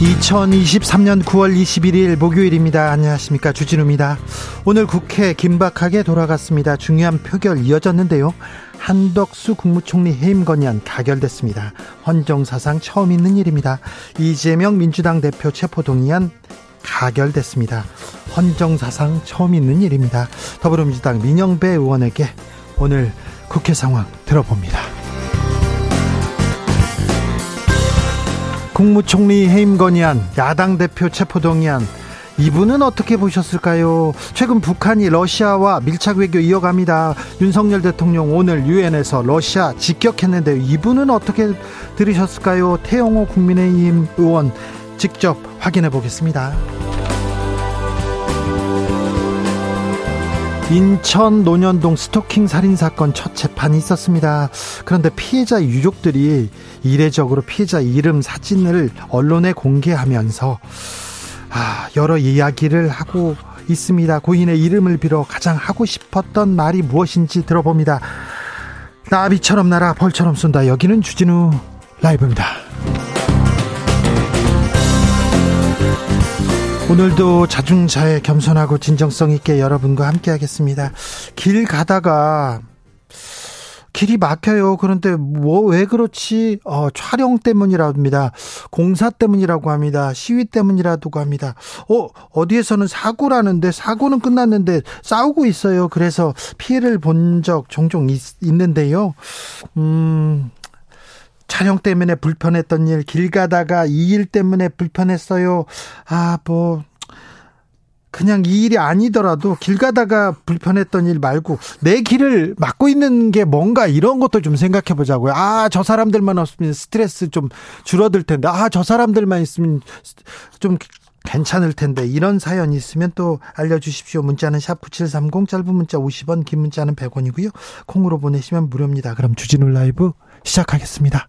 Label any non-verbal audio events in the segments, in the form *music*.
2023년 9월 21일 목요일입니다. 안녕하십니까. 주진우입니다. 오늘 국회 긴박하게 돌아갔습니다. 중요한 표결 이어졌는데요. 한덕수 국무총리 해임 건의안 가결됐습니다. 헌정사상 처음 있는 일입니다. 이재명 민주당 대표 체포동의안 가결됐습니다. 헌정사상 처음 있는 일입니다. 더불어민주당 민영배 의원에게 오늘 국회 상황 들어봅니다. 국무총리 해임 건의안, 야당 대표 체포동의안, 이분은 어떻게 보셨을까요? 최근 북한이 러시아와 밀착 외교 이어갑니다. 윤석열 대통령 오늘 유엔에서 러시아 직격했는데 이분은 어떻게 들으셨을까요? 태영호 국민의힘 의원 직접 확인해 보겠습니다. 인천 논현동 스토킹 살인 사건 첫 재판이 있었습니다. 그런데 피해자 유족들이 이례적으로 피해자 이름 사진을 언론에 공개하면서 아, 여러 이야기를 하고 있습니다. 고인의 이름을 빌어 가장 하고 싶었던 말이 무엇인지 들어봅니다. 나비처럼 날아 벌처럼 쏜다. 여기는 주진우 라이브입니다. 오늘도 자중자애 겸손하고 진정성 있게 여러분과 함께 하겠습니다. 길 가다가 길이 막혀요. 그런데 뭐 왜 그렇지? 어, 촬영 때문이라고 합니다. 공사 때문이라고 합니다. 시위 때문이라고 합니다. 어, 어디에서는 사고라는데 사고는 끝났는데 싸우고 있어요. 그래서 피해를 본 적 종종 있, 있는데요. 음, 촬영 때문에 불편했던 일, 길 가다가 이 일 때문에 불편했어요. 아, 뭐, 그냥 이 일이 아니더라도 길 가다가 불편했던 일 말고 내 길을 막고 있는 게 뭔가 이런 것도 좀 생각해 보자고요. 아, 저 사람들만 없으면 스트레스 좀 줄어들 텐데. 아, 저 사람들만 있으면 좀 괜찮을 텐데 이런 사연 있으면 또 알려주십시오. 문자는 샵9730 짧은 문자 50원 긴 문자는 100원이고요. 콩으로 보내시면 무료입니다. 그럼 주진우 라이브 시작하겠습니다.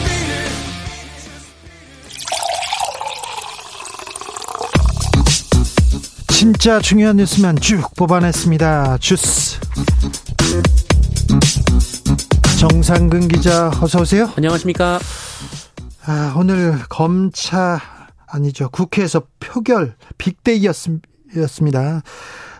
진짜 중요한 뉴스만 쭉 뽑아냈습니다. 주스. 정상근 기자 어서 오세요. 안녕하십니까. 아, 오늘 검찰 아니죠. 국회에서 표결 빅데이였습니다.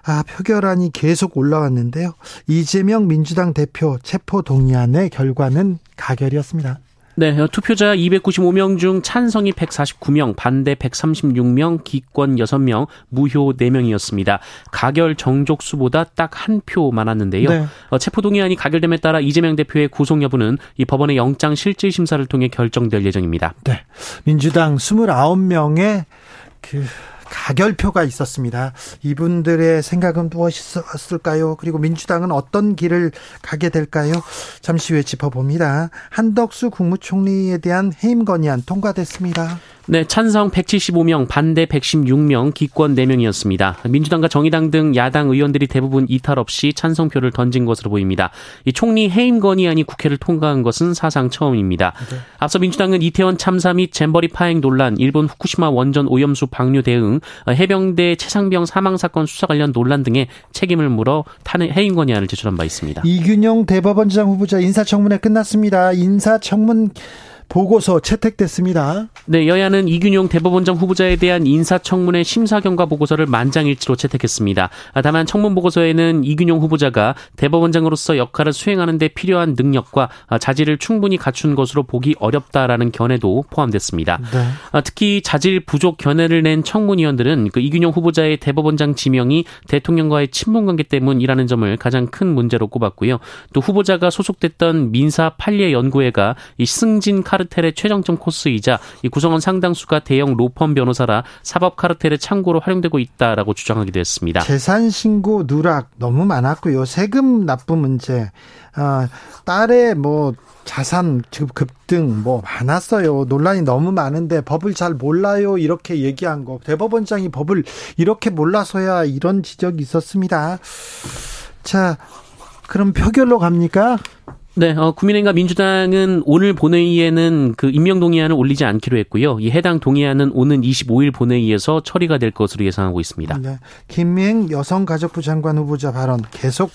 아, 표결안이 계속 올라왔는데요. 이재명 민주당 대표 체포 동의안의 결과는 가결이었습니다. 네, 투표자 295명 중 찬성이 149명, 반대 136명, 기권 6명, 무효 4명이었습니다. 가결 정족수보다 딱 한 표 많았는데요. 네. 어, 체포동의안이 가결됨에 따라 이재명 대표의 구속 여부는 이 법원의 영장 실질 심사를 통해 결정될 예정입니다. 네. 민주당 29명의 그 가결표가 있었습니다. 이분들의 생각은 무엇이었을까요? 그리고 민주당은 어떤 길을 가게 될까요? 잠시 후에 짚어봅니다. 한덕수 국무총리에 대한 해임 건의안 통과됐습니다. 네, 찬성 175명, 반대 116명, 기권 4명이었습니다. 민주당과 정의당 등 야당 의원들이 대부분 이탈 없이 찬성표를 던진 것으로 보입니다. 이 총리 해임 건의안이 국회를 통과한 것은 사상 처음입니다. 네. 앞서 민주당은 이태원 참사 및 잼버리 파행 논란, 일본 후쿠시마 원전 오염수 방류 대응, 해병대 최상병 사망 사건 수사 관련 논란 등의 책임을 물어 탄핵 해임 건의안을 제출한 바 있습니다. 이균영 대법원장 후보자 인사청문회 끝났습니다. 인사청문 보고서 채택됐습니다. 네, 여야는 이균용 대법원장 후보자에 대한 인사청문회 심사 경과 보고서를 만장일치로 채택했습니다. 아, 다만 청문 보고서에는 이균용 후보자가 대법원장으로서 역할을 수행하는 데 필요한 능력과 아, 자질을 충분히 갖춘 것으로 보기 어렵다라는 견해도 포함됐습니다. 네. 아, 특히 자질 부족 견해를 낸 청문위원들은 그 이균용 후보자의 대법원장 지명이 대통령과의 친분 관계 때문이라는 점을 가장 큰 문제로 꼽았고요. 또 후보자가 소속됐던 민사 판례 연구회가 이 승진 카르 카르텔의 최정점 코스이자 이 구성원 상당수가 대형 로펌 변호사라 사법 카르텔의 창고로 활용되고 있다라고 주장하기도 했습니다. 재산 신고 누락 너무 많았고요. 세금 납부 문제, 아, 딸의 뭐 자산 급등 뭐 많았어요. 논란이 너무 많은데 법을 잘 몰라요. 이렇게 얘기한 거. 대법원장이 법을 이렇게 몰라서야 이런 지적이 있었습니다. 자, 그럼 표결로 갑니까? 네, 어, 국민의힘과 민주당은 오늘 본회의에는 그 임명 동의안을 올리지 않기로 했고요. 이 해당 동의안은 오는 25일 본회의에서 처리가 될 것으로 예상하고 있습니다. 네, 김미행 여성가족부 장관 후보자 발언 계속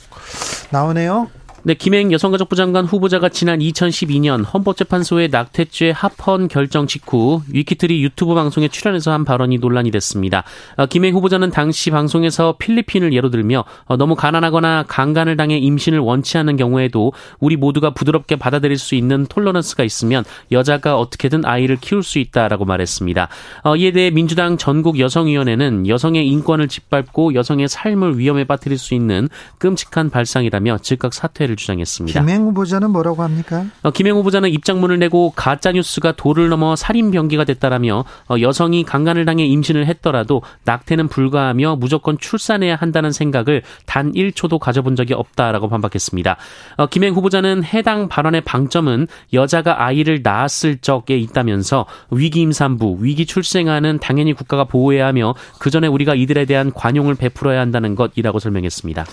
나오네요. 네, 김행 여성가족부 장관 후보자가 지난 2012년 헌법재판소의 낙태죄 합헌 결정 직후 위키트리 유튜브 방송에 출연해서 한 발언이 논란이 됐습니다. 어, 김행 후보자는 당시 방송에서 필리핀을 예로 들며 어, 너무 가난하거나 강간을 당해 임신을 원치 않는 경우에도 우리 모두가 부드럽게 받아들일 수 있는 톨러런스가 있으면 여자가 어떻게든 아이를 키울 수 있다라고 말했습니다. 어, 이에 대해 민주당 전국 여성위원회는 여성의 인권을 짓밟고 여성의 삶을 위험에 빠뜨릴 수 있는 끔찍한 발상이라며 즉각 사퇴를 주장했습니다. 김행 후보자는 뭐라고 합니까? 어, 김행 후보자는 입장문을 내고 가짜 뉴스가 도를 넘어 살인 병기가 됐다라며 어, 여성이 강간을 당해 임신을 했더라도 낙태는 불가하며 무조건 출산해야 한다는 생각을 단 1초도 가져본 적이 없다라고 반박했습니다. 어, 김행 후보자는 해당 발언의 방점은 여자가 아이를 낳았을 적에 있다면서 위기 임산부, 위기 출생아는 당연히 국가가 보호해야 하며 그 전에 우리가 이들에 대한 관용을 베풀어야 한다는 것이라고 설명했습니다.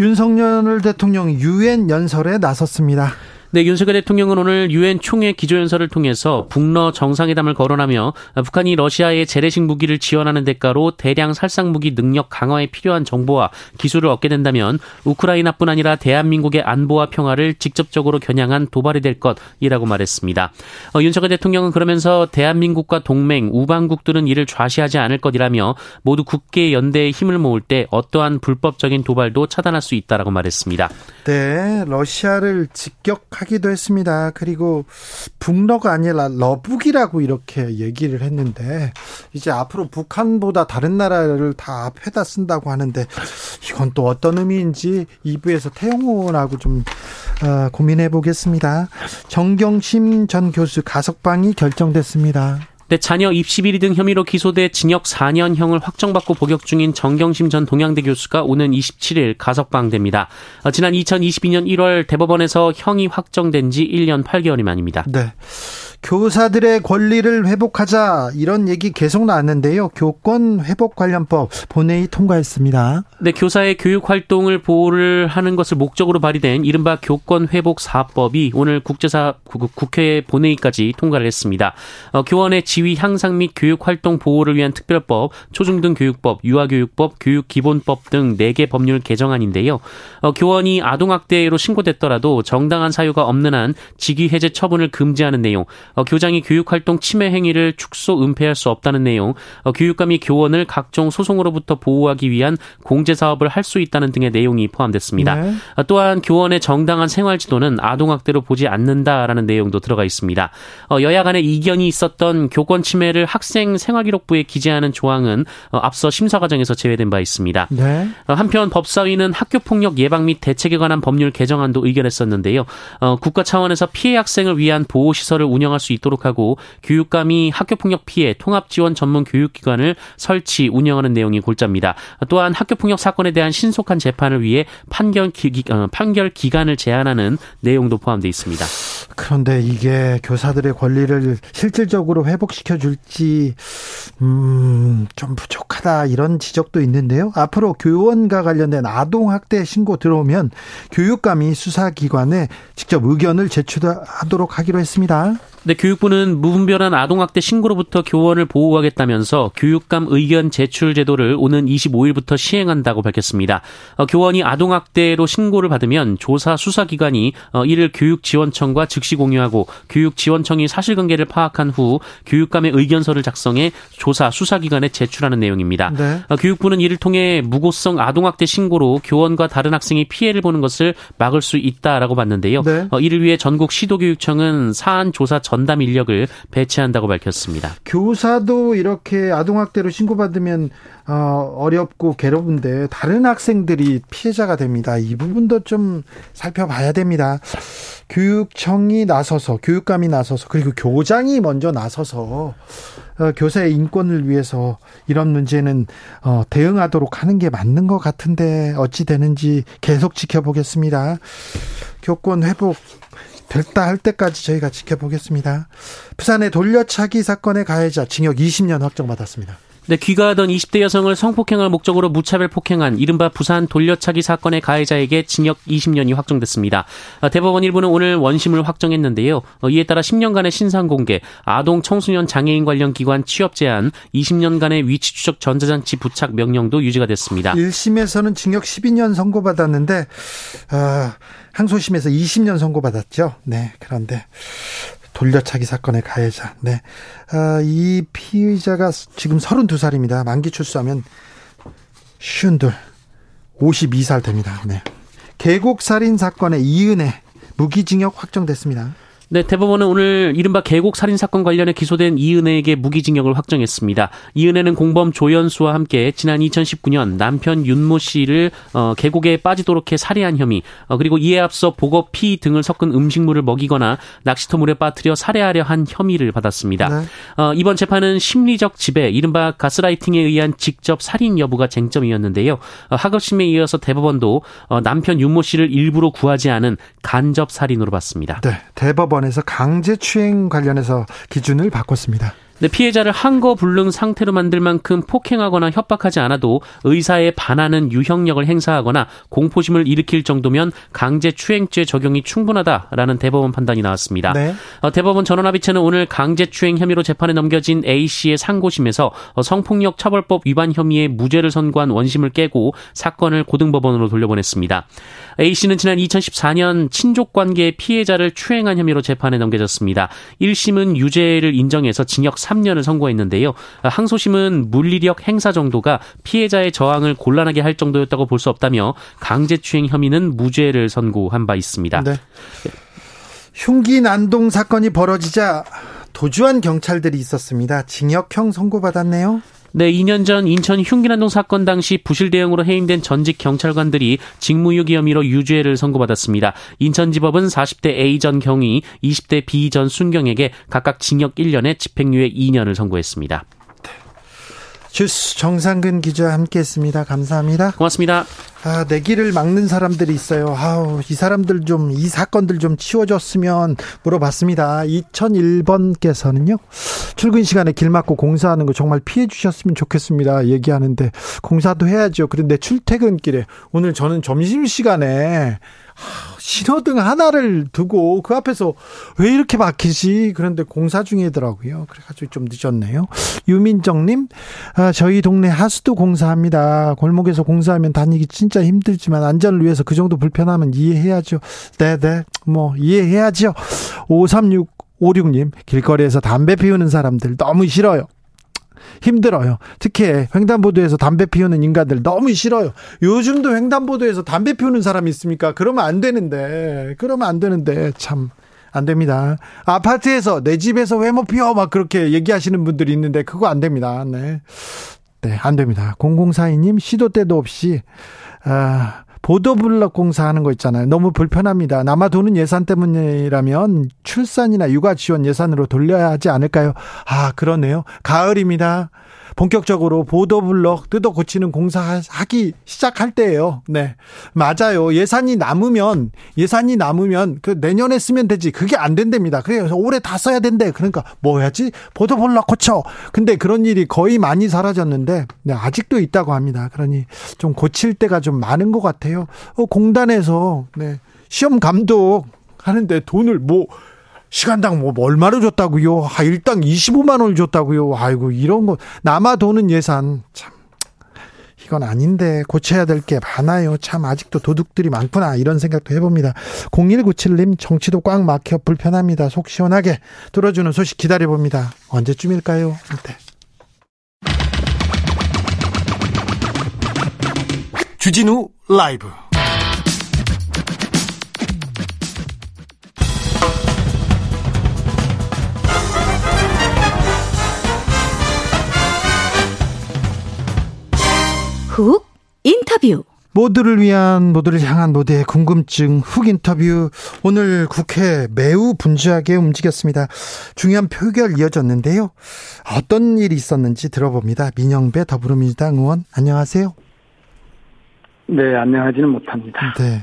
윤석열 대통령 유엔 연설에 나섰습니다. 네, 윤석열 대통령은 오늘 유엔 총회 기조연설을 통해서 북러 정상회담을 거론하며 북한이 러시아의 재래식 무기를 지원하는 대가로 대량 살상 무기 능력 강화에 필요한 정보와 기술을 얻게 된다면 우크라이나뿐 아니라 대한민국의 안보와 평화를 직접적으로 겨냥한 도발이 될 것이라고 말했습니다. 어, 윤석열 대통령은 그러면서 대한민국과 동맹, 우방국들은 이를 좌시하지 않을 것이라며 모두 국계 연대에 힘을 모을 때 어떠한 불법적인 도발도 차단할 수 있다라고 말했습니다. 네, 러시아를 직격 하기도 했습니다. 그리고 북러가 아니라 러북이라고 이렇게 얘기를 했는데 이제 앞으로 북한보다 다른 나라를 다 앞에다 쓴다고 하는데 이건 또 어떤 의미인지 2부에서 태영호하고 좀 어, 고민해 보겠습니다. 정경심 전 교수 가석방이 결정됐습니다. 네, 자녀 입시 비리 등 혐의로 기소돼 징역 4년형을 확정받고 복역 중인 정경심 전 동양대 교수가 오는 27일 가석방됩니다. 어, 지난 2022년 1월 대법원에서 형이 확정된 지 1년 8개월이 만입니다. 네. 교사들의 권리를 회복하자 이런 얘기 계속 나왔는데요. 교권 회복 관련법 본회의 통과했습니다. 네, 교사의 교육 활동을 보호를 하는 것을 목적으로 발의된 이른바 교권 회복 사법이 오늘 국제사 국회 본회의까지 통과를 했습니다. 어, 교원의 지위 향상 및 교육 활동 보호를 위한 특별법, 초중등 교육법, 유아교육법, 교육기본법 등 4개 법률 개정안인데요. 어, 교원이 아동학대로 신고됐더라도 정당한 사유가 없는 한 직위 해제 처분을 금지하는 내용, 어, 교장이 교육활동 침해 행위를 축소 은폐할 수 없다는 내용, 어, 교육감이 교원을 각종 소송으로부터 보호하기 위한 공제 사업을 할 수 있다는 등의 내용이 포함됐습니다. 네. 어, 또한 교원의 정당한 생활 지도는 아동학대로 보지 않는다라는 내용도 들어가 있습니다. 어, 여야 간의 이견이 있었던 교권 침해를 학생 생활기록부에 기재하는 조항은 어, 앞서 심사 과정에서 제외된 바 있습니다. 네. 어, 한편 법사위는 학교폭력 예방 및 대책에 관한 법률 개정안도 의결했었는데요. 어, 국가 차원에서 피해 학생을 위한 보호 시설을 운영할 수 있도록 하고 교육감이 학교폭력 피해 통합지원 전문 교육기관을 설치 운영하는 내용이 골자입니다. 또한 학교폭력 사건에 대한 신속한 재판을 위해 판결, 기, 어, 판결 기간을 제한하는 내용도 포함되어 있습니다. 그런데 이게 교사들의 권리를 실질적으로 회복시켜 줄지 음, 좀 부족하다 이런 지적도 있는데요. 앞으로 교원과 관련된 아동 학대 신고 들어오면 교육감이 수사기관에 직접 의견을 제출하도록 하기로 했습니다. 네, 교육부는 무분별한 아동학대 신고로부터 교원을 보호하겠다면서 교육감 의견 제출 제도를 오는 25일부터 시행한다고 밝혔습니다. 어, 교원이 아동학대로 신고를 받으면 조사 수사기관이 어, 이를 교육지원청과 즉시 공유하고 교육지원청이 사실관계를 파악한 후 교육감의 의견서를 작성해 조사 수사기관에 제출하는 내용입니다. 네. 어, 교육부는 이를 통해 무고성 아동학대 신고로 교원과 다른 학생이 피해를 보는 것을 막을 수 있다라고 봤는데요. 네. 어, 이를 위해 전국 시도교육청은 사안 조사 전담 인력을 배치한다고 밝혔습니다. 교사도 이렇게 아동학대로 신고받으면 어, 어렵고 괴로운데 다른 학생들이 피해자가 됩니다. 이 부분도 좀 살펴봐야 됩니다. 교육청이 나서서 교육감이 나서서 그리고 교장이 먼저 나서서 어, 교사의 인권을 위해서 이런 문제는 어, 대응하도록 하는 게 맞는 것 같은데 어찌 되는지 계속 지켜보겠습니다. 교권 회복 됐다 할 때까지 저희가 지켜보겠습니다. 부산의 돌려차기 사건의 가해자 징역 20년 확정받았습니다. 네, 귀가하던 20대 여성을 성폭행을 목적으로 무차별 폭행한 이른바 부산 돌려차기 사건의 가해자에게 징역 20년이 확정됐습니다. 아, 대법원 일부는 오늘 원심을 확정했는데요. 어, 이에 따라 10년간의 신상 공개, 아동 청소년 장애인 관련 기관 취업 제한, 20년간의 위치 추적 전자장치 부착 명령도 유지가 됐습니다. 1심에서는 징역 12년 선고받았는데 어, 항소심에서 20년 선고받았죠. 네, 그런데 돌려차기 사건의 가해자. 네. 아, 이 피의자가 지금 32살입니다. 만기 출소하면 쉬운둘 52살 됩니다. 네. 계곡살인 사건의 이은혜 무기징역 확정됐습니다. 네, 대법원은 오늘 이른바 계곡 살인 사건 관련해 기소된 이은혜에게 무기징역을 확정했습니다. 이은혜는 공범 조연수와 함께 지난 2019년 남편 윤모 씨를 어, 계곡에 빠지도록 해 살해한 혐의, 어, 그리고 이에 앞서 보거 피 등을 섞은 음식물을 먹이거나 낚시터 물에 빠뜨려 살해하려 한 혐의를 받았습니다. 네. 어, 이번 재판은 심리적 지배, 이른바 가스라이팅에 의한 직접 살인 여부가 쟁점이었는데요. 어, 하급심에 이어서 대법원도 어, 남편 윤모 씨를 일부러 구하지 않은 간접 살인으로 봤습니다. 네, 대법원 법원에서 강제추행 관련해서 기준을 바꿨습니다. 네, 피해자를 한거 불능 상태로 만들 만큼 폭행하거나 협박하지 않아도 의사에 반하는 유형력을 행사하거나 공포심을 일으킬 정도면 강제추행죄 적용이 충분하다라는 대법원 판단이 나왔습니다. 네. 어, 대법원 전원합의체는 오늘 강제추행 혐의로 재판에 넘겨진 A 씨의 상고심에서 어, 성폭력 처벌법 위반 혐의에 무죄를 선고한 원심을 깨고 사건을 고등법원으로 돌려보냈습니다. A 씨는 지난 2014년 친족 관계 피해자를 추행한 혐의로 재판에 넘겨졌습니다. 1심은 유죄를 인정해서 징역 3년을 선고했는데요. 항소심은 물리력 행사 정도가 피해자의 저항을 곤란하게 할 정도였다고 볼 수 없다며 강제추행 혐의는 무죄를 선고한 바 있습니다. 네. 흉기 난동 사건이 벌어지자 도주한 경찰들이 있었습니다. 징역형 선고받았네요. 네, 2년 전 인천 흉기난동 사건 당시 부실 대응으로 해임된 전직 경찰관들이 직무유기 혐의로 유죄를 선고받았습니다. 인천지법은 40대 A 전 경위, 20대 B 전 순경에게 각각 징역 1년에 집행유예 2년을 선고했습니다. 주스 정상근 기자 함께했습니다. 감사합니다. 고맙습니다. 아, 내 길을 막는 사람들이 있어요. 아우, 이 사람들 좀, 이 사건들 좀 치워줬으면 물어봤습니다. 2001번께서는요, 출근 시간에 길 막고 공사하는 거 정말 피해 주셨으면 좋겠습니다. 얘기하는데, 공사도 해야죠. 그런데 출퇴근길에, 오늘 저는 점심시간에 신호등 하나를 두고 그 앞에서 왜 이렇게 막히지? 그런데 공사 중이더라고요. 그래가지고 좀 늦었네요. 유민정님, 아, 저희 동네 하수도 공사합니다. 골목에서 공사하면 다니기 진짜 힘들지만 안전을 위해서 그 정도 불편하면 이해해야죠. 네네. 네. 뭐, 이해해야죠. 536 56님, 길거리에서 담배 피우는 사람들 너무 싫어요. 힘들어요. 특히 횡단보도에서 담배 피우는 인간들 너무 싫어요. 요즘도 횡단보도에서 담배 피우는 사람이 있습니까? 그러면 안 되는데. 그러면 안 되는데 참. 안 됩니다. 아파트에서 내 집에서 왜못 피워 막 그렇게 얘기하시는 분들이 있는데 그거 안 됩니다. 네. 네, 안 됩니다. 0042님 시도 때도 없이 아 보도블럭 공사하는 거 있잖아요. 너무 불편합니다. 남아 도는 예산 때문이라면 출산이나 육아 지원 예산으로 돌려야 하지 않을까요? 아, 그러네요. 가을입니다. 본격적으로 보도블럭 뜯어 고치는 공사하기 시작할 때예요. 네. 맞아요. 예산이 남으면 예산이 남으면 그 내년에 쓰면 되지. 그게 안 된답니다. 그래서 올해 다 써야 된대. 그러니까 뭐 해야지? 보도블럭 고쳐. 근데 그런 일이 거의 많이 사라졌는데 네, 아직도 있다고 합니다. 그러니 좀 고칠 때가 좀 많은 것 같아요. 어, 공단에서 네. 시험 감독 하는데 돈을 뭐 시간당 뭐 얼마를 줬다고요? 아, 일당 25만 원을 줬다고요? 아이고 이런 거 남아 도는 예산 참 이건 아닌데 고쳐야 될 게 많아요. 참 아직도 도둑들이 많구나 이런 생각도 해봅니다. 0197님 정치도 꽉 막혀 불편합니다. 속 시원하게 들어주는 소식 기다려봅니다. 언제쯤일까요? 네. 주진우 라이브 훅 인터뷰 모두를 위한 모두를 향한 모두의 궁금증 훅 인터뷰 오늘 국회 매우 분주하게 움직였습니다. 중요한 표결 이어졌는데요. 어떤 일이 있었는지 들어봅니다. 민영배 더불어민주당 의원 안녕하세요. 네, 안녕하지는 못합니다. 네.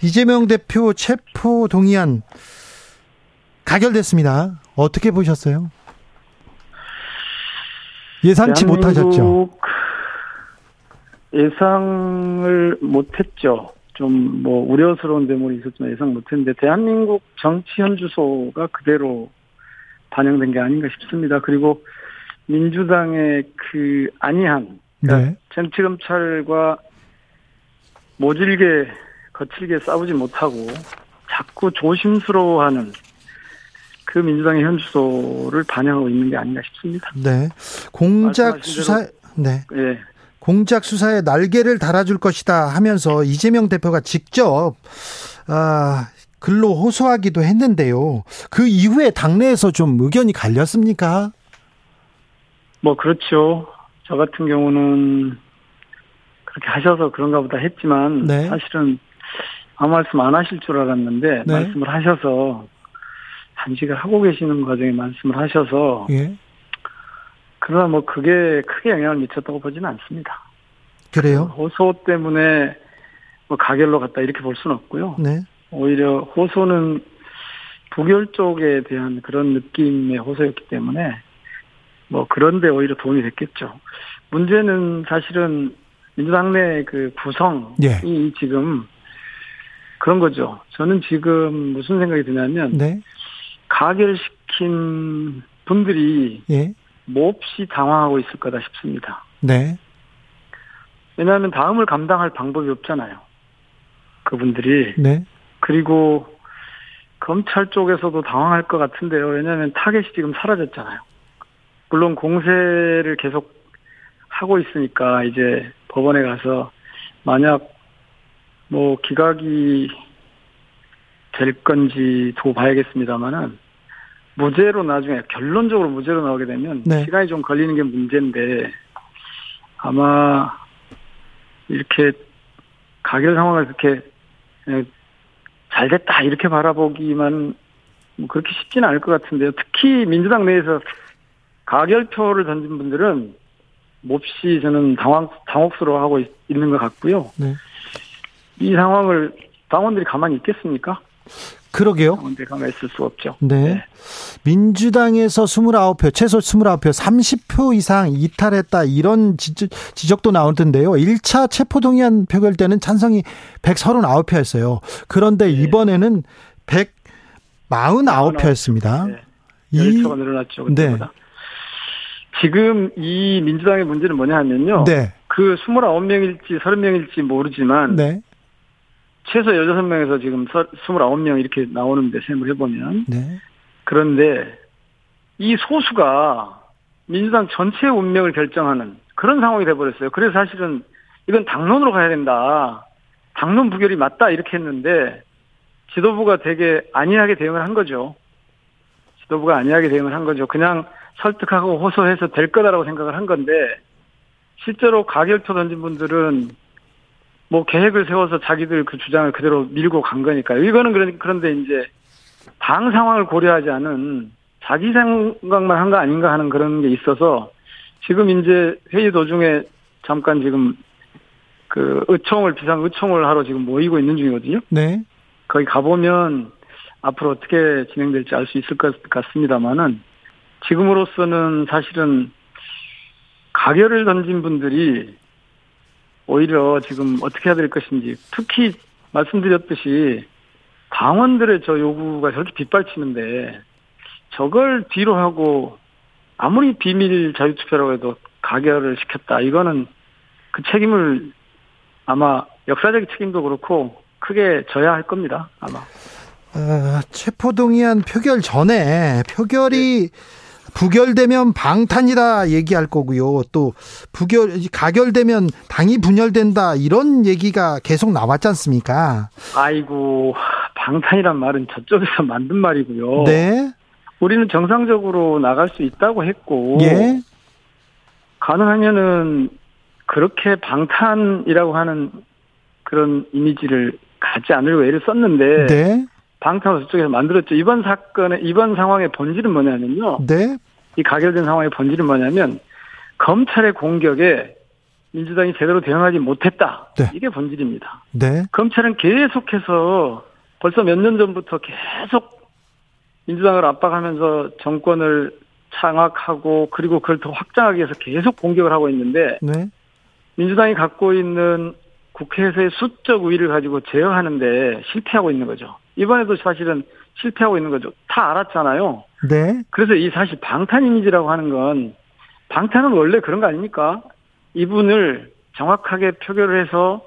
이재명 대표 체포 동의안 가결됐습니다. 어떻게 보셨어요? 예상치 못하셨죠? 예상을 못했죠. 좀 뭐 우려스러운 대목이 있었지만 예상 못했는데 대한민국 정치 현주소가 그대로 반영된 게 아닌가 싶습니다. 그리고 민주당의 그 안이한 그러니까 네. 정치 검찰과 모질게 거칠게 싸우지 못하고 자꾸 조심스러워하는 그 민주당의 현주소를 반영하고 있는 게 아닌가 싶습니다. 네. 공작 수사 네. 예. 공작 수사에 날개를 달아줄 것이다 하면서 이재명 대표가 직접 아, 글로 호소하기도 했는데요. 그 이후에 당내에서 좀 의견이 갈렸습니까? 뭐 그렇죠. 저 같은 경우는 그렇게 하셔서 그런가 보다 했지만 네. 사실은 아무 말씀 안 하실 줄 알았는데 네. 말씀을 하셔서 단식을 하고 계시는 과정에 말씀을 하셔서 예. 그러나 뭐 그게 크게 영향을 미쳤다고 보지는 않습니다. 그래요? 호소 때문에 뭐 가결로 갔다 이렇게 볼 수는 없고요. 네. 오히려 호소는 부결 쪽에 대한 그런 느낌의 호소였기 때문에 뭐 그런데 오히려 도움이 됐겠죠. 문제는 사실은 민주당 내 그 구성이 예. 지금 그런 거죠. 저는 지금 무슨 생각이 드냐면 네. 가결시킨 분들이 예. 몹시 당황하고 있을 거다 싶습니다. 네. 왜냐하면 다음을 감당할 방법이 없잖아요. 그분들이 네. 그리고 검찰 쪽에서도 당황할 것 같은데요. 왜냐하면 타겟이 지금 사라졌잖아요. 물론 공세를 계속 하고 있으니까 이제 법원에 가서 만약 뭐 기각이 될 건지 도 봐야겠습니다만은 무죄로 나중에 결론적으로 무죄로 나오게 되면 네. 시간이 좀 걸리는 게 문제인데 아마 이렇게 가결 상황을 그렇게 에, 잘 됐다 이렇게 바라보기만 뭐 그렇게 쉽지는 않을 것 같은데요. 특히 민주당 내에서 가결표를 던진 분들은 몹시 저는 당황 당혹스러워하고 있- 있는 것 같고요. 네. 이 상황을 당원들이 가만히 있겠습니까? 그러게요. 당원들이 가만히 있을 수 없죠. 네. 민주당에서 29표, 최소 29표, 30표 이상 이탈했다 이런 지적, 지적 도 나오던데요. 1차 체포동의안 표결 때는 찬성이 139표였어요. 그런데 네. 이번에는 149표였습니다. 네. 이 10표가 늘어났죠. 네. 그때보다. 지금 이 민주당의 문제는 뭐냐 하면요. 네. 그 29명일지 30명일지 모르지만 네. 최소 16명에서 지금 29명 이렇게 나오는데 셈을 해보면 네. 그런데 이 소수가 민주당 전체의 운명을 결정하는 그런 상황이 돼버렸어요. 그래서 사실은 이건 당론으로 가야 된다. 당론 부결이 맞다 이렇게 했는데 지도부가 되게 안이하게 대응을 한 거죠. 지도부가 안이하게 대응을 한 거죠. 그냥 설득하고 호소해서 될 거다라고 생각을 한 건데 실제로 가결표 던진 분들은 뭐 계획을 세워서 자기들 그 주장을 그대로 밀고 간 거니까요. 이거는 그런- 그런데 이제 당 상황을 고려하지 않은 자기 생각만 한 거 아닌가 하는 그런 게 있어서 지금 이제 회의 도중에 잠깐 지금 그 의총을 비상 의총을 하러 지금 모이고 있는 중이거든요. 네. 거기 가보면 앞으로 어떻게 진행될지 알 수 있을 것 같습니다만은 지금으로서는 사실은 가결을 던진 분들이 오히려 지금 어떻게 해야 될 것인지 특히 말씀드렸듯이 당원들의 저 요구가 저렇게 빗발치는데 저걸 뒤로 하고 아무리 비밀 자유투표라고 해도 가결을 시켰다. 이거는 그 책임을 아마 역사적 책임도 그렇고 크게 져야 할 겁니다. 아마. 어, 체포동의안 표결 전에 표결이 부결되면 방탄이다 얘기할 거고요. 또 부결 가결되면 당이 분열된다 이런 얘기가 계속 나왔지 않습니까? 아이고 방탄이란 말은 저쪽에서 만든 말이고요. 네. 우리는 정상적으로 나갈 수 있다고 했고 예. 가능하면은 그렇게 방탄이라고 하는 그런 이미지를 갖지 않으려고 애를 썼는데 네. 방탄을 저쪽에서 만들었죠. 이번 사건의 이번 상황의 본질은 뭐냐면요. 네. 이 가결된 상황의 본질은 뭐냐면 검찰의 공격에 민주당이 제대로 대응하지 못했다. 네. 이게 본질입니다. 네. 검찰은 계속해서 벌써 몇 년 전부터 계속 민주당을 압박하면서 정권을 장악하고 그리고 그걸 더 확장하기 위해서 계속 공격을 하고 있는데 네. 민주당이 갖고 있는 국회에서의 수적 우위를 가지고 제어하는데 실패하고 있는 거죠. 이번에도 사실은 실패하고 있는 거죠. 다 알았잖아요. 네. 그래서 이 사실 방탄 이미지라고 하는 건 방탄은 원래 그런 거 아닙니까? 이분을 정확하게 표결을 해서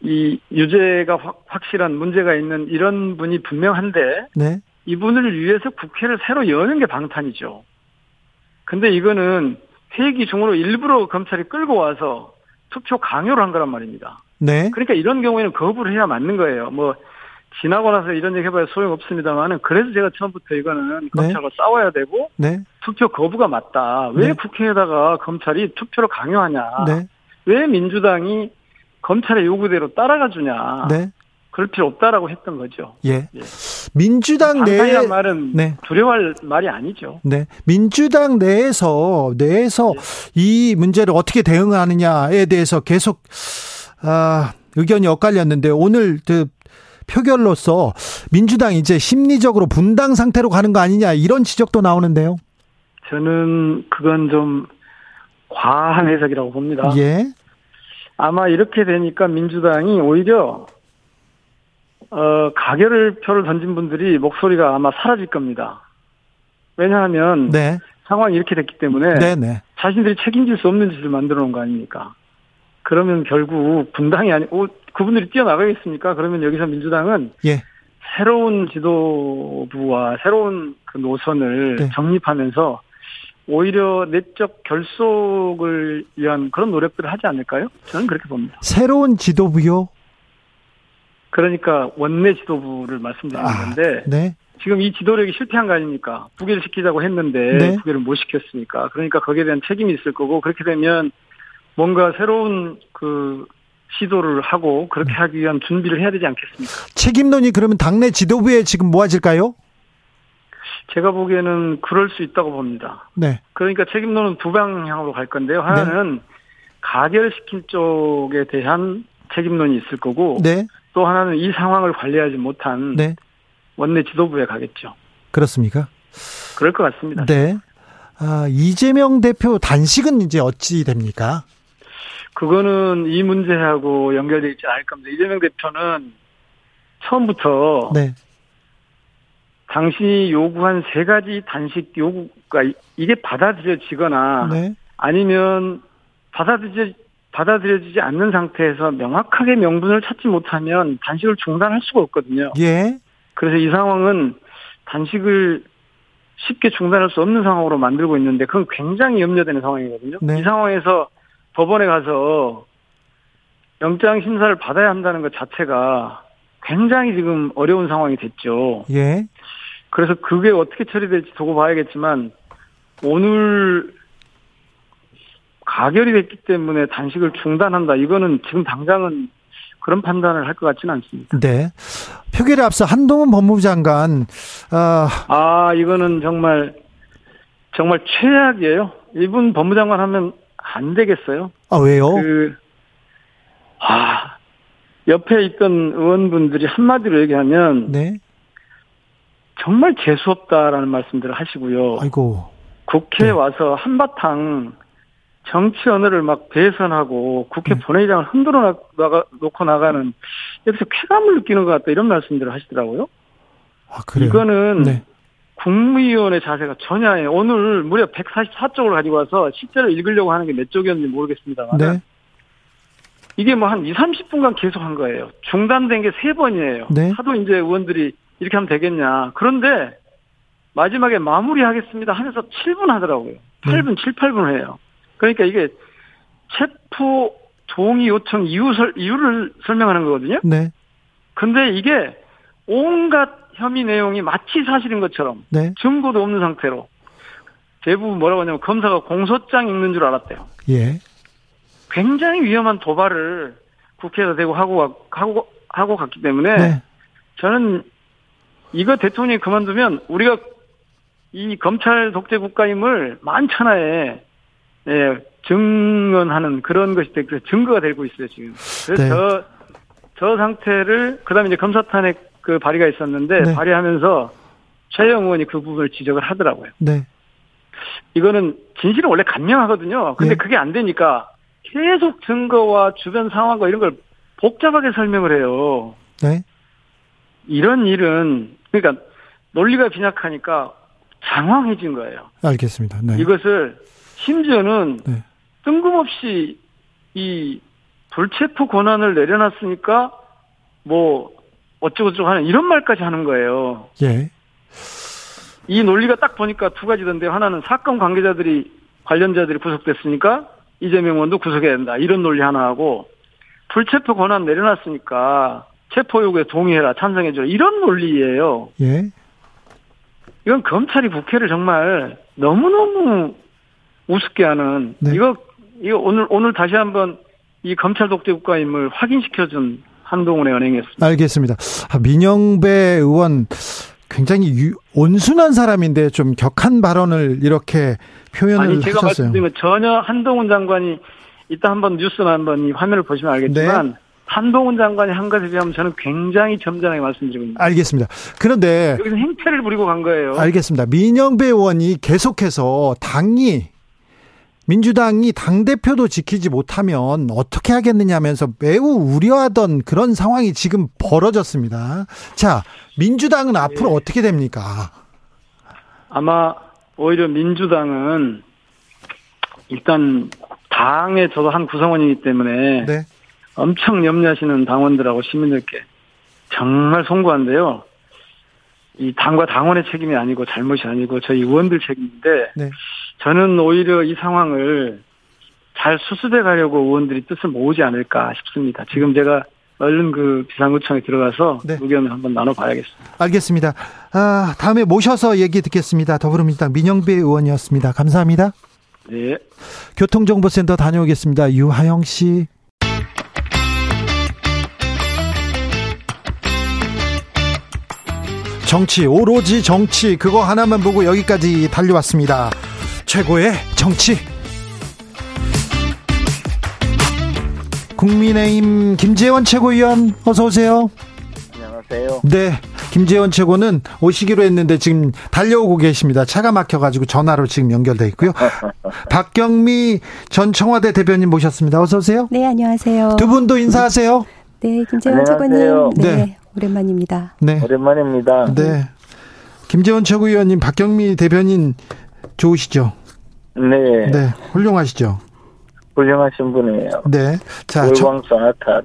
이 유죄가 확, 확실한 문제가 있는 이런 분이 분명한데 네. 이분을 위해서 국회를 새로 여는 게 방탄이죠. 근데 이거는 회기 중으로 일부러 검찰이 끌고 와서 투표 강요를 한 거란 말입니다. 네. 그러니까 이런 경우에는 거부를 해야 맞는 거예요. 뭐 지나고 나서 이런 얘기 해봐야 소용없습니다만은 그래서 제가 처음부터 이거는 검찰과 싸워야 되고 네. 투표 거부가 맞다. 왜 네. 국회에다가 검찰이 투표를 강요하냐. 네. 왜 민주당이 검찰의 요구대로 따라가 주냐. 네. 그럴 필요 없다라고 했던 거죠. 예. 예. 민주당 내 방탄이란 말은 네. 두려워할 말이 아니죠. 네. 민주당 내에서 내에서 이 문제를 어떻게 대응하느냐에 대해서 계속 아, 의견이 엇갈렸는데 오늘 그 표결로서 민주당 이제 심리적으로 분당 상태로 가는 거 아니냐 이런 지적도 나오는데요. 저는 그건 좀 과한 해석이라고 봅니다. 예. 아마 이렇게 되니까 민주당이 오히려 어, 가결을 표를 던진 분들이 목소리가 아마 사라질 겁니다. 왜냐하면 네. 상황이 이렇게 됐기 때문에 네, 네. 자신들이 책임질 수 없는 짓을 만들어 놓은 거 아닙니까? 그러면 결국 분당이 아니, 오, 그분들이 뛰어나가겠습니까? 그러면 여기서 민주당은 예. 새로운 지도부와 새로운 그 노선을 네. 정립하면서 오히려 내적 결속을 위한 그런 노력들을 하지 않을까요? 저는 그렇게 봅니다. 새로운 지도부요. 그러니까 원내 지도부를 말씀드리는 아, 건데 네. 지금 이 지도력이 실패한 거 아닙니까? 부결 시키자고 했는데 네. 부결을 못 시켰으니까 그러니까 거기에 대한 책임이 있을 거고 그렇게 되면 뭔가 새로운 그 시도를 하고 그렇게 네. 하기 위한 준비를 해야 되지 않겠습니까? 책임론이 그러면 당내 지도부에 지금 모아질까요? 제가 보기에는 그럴 수 있다고 봅니다. 네. 그러니까 책임론은 두 방향으로 갈 건데요. 하나는 가결시킨 쪽에 대한 책임론이 있을 거고 네. 또 하나는 이 상황을 관리하지 못한 네. 원내 지도부에 가겠죠. 그렇습니까? 그럴 것 같습니다. 네. 아, 이재명 대표 단식은 이제 어찌 됩니까? 그거는 이 문제하고 연결되어 있지 않을 겁니다. 이재명 대표는 처음부터 네. 당신이 요구한 세 가지 단식 요구가 이- 이게 받아들여지거나 네. 아니면 받아들여 받아들여지지 않는 상태에서 명확하게 명분을 찾지 못하면 단식을 중단할 수가 없거든요. 예. 그래서 이 상황은 단식을 쉽게 중단할 수 없는 상황으로 만들고 있는데 그건 굉장히 염려되는 상황이거든요. 네. 이 상황에서 법원에 가서 영장 심사를 받아야 한다는 것 자체가 굉장히 지금 어려운 상황이 됐죠. 예. 그래서 그게 어떻게 처리될지 두고 봐야겠지만 오늘 가결이 됐기 때문에 단식을 중단한다. 이거는 지금 당장은 그런 판단을 할 것 같지는 않습니다. 네. 표결에 앞서 한동훈 법무부 장관, 아, 아, 이거는 정말, 정말 최악이에요. 이분 법무장관 하면 안 되겠어요. 아 왜요? 그, 아, 옆에 있던 의원분들이 한마디로 얘기하면 네. 정말 재수없다라는 말씀들을 하시고요. 아이고. 국회에 네. 와서 한바탕 정치 언어를 막 배선하고 국회 음. 본회의장을 흔들어 나가, 놓고 나가는 여기서 쾌감을 느끼는 것 같다 이런 말씀들을 하시더라고요. 아, 그래요. 이거는 네. 국무위원의 자세가 전혀 아니에요. 오늘 무려 144쪽을 가지고 와서 실제로 읽으려고 하는 게 몇 쪽이었는지 모르겠습니다만 네. 이게 뭐 한 2, 30분간 계속 한 거예요. 중단된 게 세 번이에요. 네. 하도 이제 의원들이 이렇게 하면 되겠냐. 그런데 마지막에 마무리하겠습니다 하면서 7분 하더라고요. 8분, 7, 8분 해요. 그러니까 이게 체포 동의 요청 이유 설, 이유를 설명하는 거거든요. 네. 근데 이게 온갖 혐의 내용이 마치 사실인 것처럼 네. 증거도 없는 상태로 대부분 뭐라고 하냐면 검사가 공소장 읽는 줄 알았대요. 예. 굉장히 위험한 도발을 국회에서 대고 하고 가- 하고 하고 갔기 때문에 네. 저는 이거 대통령이 그만두면 우리가 이 검찰 독재 국가임을 만천하에 예, 증언하는 그런 것이 되- 그 증거가 되고 있어요 지금. 그래서 네. 저, 저 상태를 그다음에 이제 검사 탄핵 그 발의가 있었는데 네. 발의하면서 최영 의원이 그 부분을 지적을 하더라고요. 네. 이거는 진실은 원래 간명하거든요. 근데 예. 그게 안 되니까 계속 증거와 주변 상황과 이런 걸 복잡하게 설명을 해요. 네. 이런 일은 그러니까 논리가 빈약하니까 장황해진 거예요. 알겠습니다. 네. 이것을 심지어는 네. 뜬금없이 이 불체포 권한을 내려놨으니까 뭐 어쩌고저쩌고 하는 이런 말까지 하는 거예요. 예. 이 논리가 딱 보니까 두 가지던데요. 하나는 사건 관계자들이 관련자들이 구속됐으니까 이재명 의원도 구속해야 된다. 이런 논리 하나 하고 불체포 권한 내려놨으니까 체포 요구에 동의해라. 찬성해줘라. 이런 논리예요. 예. 이건 검찰이 국회를 정말 너무너무 우습게 하는 네. 이거 이거 오늘 오늘 다시 한번 이 검찰 독재 국가임을 확인시켜준 한동훈의 은행이었습니다. 알겠습니다. 아, 민영배 의원 굉장히 유- 온순한 사람인데 좀 격한 발언을 이렇게 표현을 아니 제가 하셨어요. 말씀드린 건 전혀 한동훈 장관이 이따 한번 뉴스나 한번 이 화면을 보시면 알겠지만 네. 한동훈 장관이 한 것에 비하면 저는 굉장히 점잖하게 말씀드리고 있습니다. 알겠습니다. 그런데 여기서 행패를 부리고 간 거예요. 알겠습니다. 민영배 의원이 계속해서 당이 민주당이 당 대표도 지키지 못하면 어떻게 하겠느냐 하면서 매우 우려하던 그런 상황이 지금 벌어졌습니다. 자, 민주당은 앞으로 네. 어떻게 됩니까? 아마 오히려 민주당은 일단 당의 저도 한 구성원이기 때문에 네. 엄청 염려하시는 당원들하고 시민들께 정말 송구한데요. 이 당과 당원의 책임이 아니고 잘못이 아니고 저희 의원들 책임인데 네. 저는 오히려 이 상황을 잘 수습해 가려고 의원들이 뜻을 모으지 않을까 싶습니다. 지금 제가 얼른 그 비상구청에 들어가서 네. 의견을 한번 나눠봐야겠습니다. 알겠습니다. 아, 다음에 모셔서 얘기 듣겠습니다. 더불어민주당 민영배 의원이었습니다. 감사합니다. 네. 교통정보센터 다녀오겠습니다. 유하영 씨. 정치, 오로지 정치, 그거 하나만 보고 여기까지 달려왔습니다. 최고의 정치. 국민의힘 김재원 최고위원, 어서 오세요. 안녕하세요. 네. 김재원 최고는 오시기로 했는데 지금 달려오고 계십니다. 차가 막혀가지고 전화로 지금 연결돼 있고요. *laughs* 박경미 전 청와대 대변인 모셨습니다. 어서 오세요. 네, 안녕하세요. 두 분도 인사하세요. 네, 김재원 안녕하세요. 최고님. 네, 네. 오랜만입니다. 네. 오랜만입니다. 네. 김재원 최고위원님, 박경미 대변인 좋으시죠? 네. 네. 훌륭하시죠? 훌륭하신 분이에요. 네. 자, 저- 월광 소나타